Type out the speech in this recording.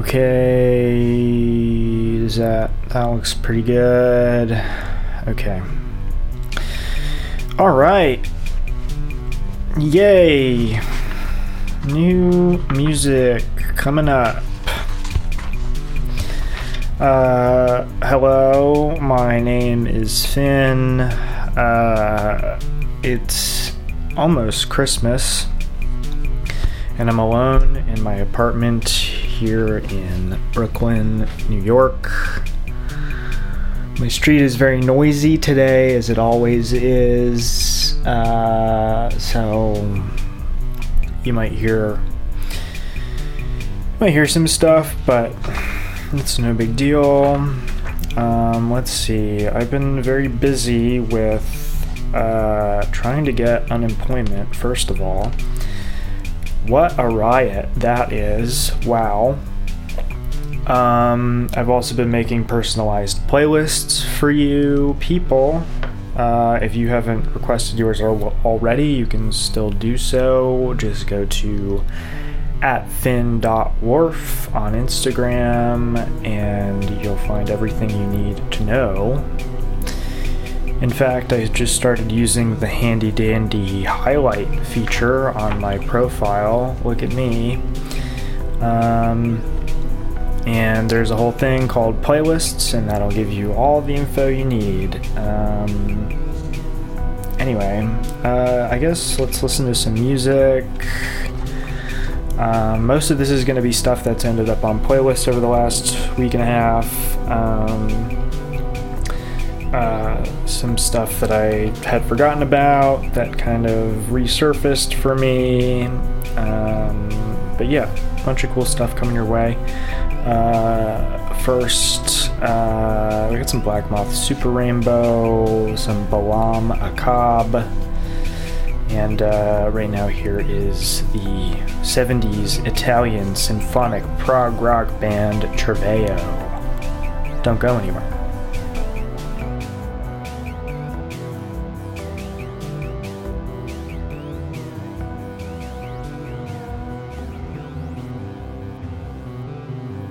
Okay, does that that looks pretty good. Okay. All right. Yay. New music coming up. Uh, hello, my name is Finn. Uh, it's almost Christmas, and I'm alone in my apartment here in Brooklyn, New York. My street is very noisy today, as it always is. Uh, so you might hear might hear some stuff, but it's no big deal. Um, let's see. I've been very busy with uh, trying to get unemployment. First of all, what a riot that is! Wow. Um, I've also been making personalized playlists for you people. Uh, if you haven't requested yours already, you can still do so. Just go to at fin.wharf on Instagram and you'll find everything you need to know. In fact, I just started using the handy dandy highlight feature on my profile. Look at me. Um, and there's a whole thing called playlists, and that'll give you all the info you need. Um, anyway, uh, I guess let's listen to some music. Um, most of this is going to be stuff that's ended up on playlists over the last week and a half. Um, uh, some stuff that I had forgotten about that kind of resurfaced for me. Um, but yeah, a bunch of cool stuff coming your way. Uh, first, uh, we got some Black Moth Super Rainbow, some Balam Acab, and uh, right now here is the 70s Italian symphonic prog rock band Cervello. Don't go anywhere.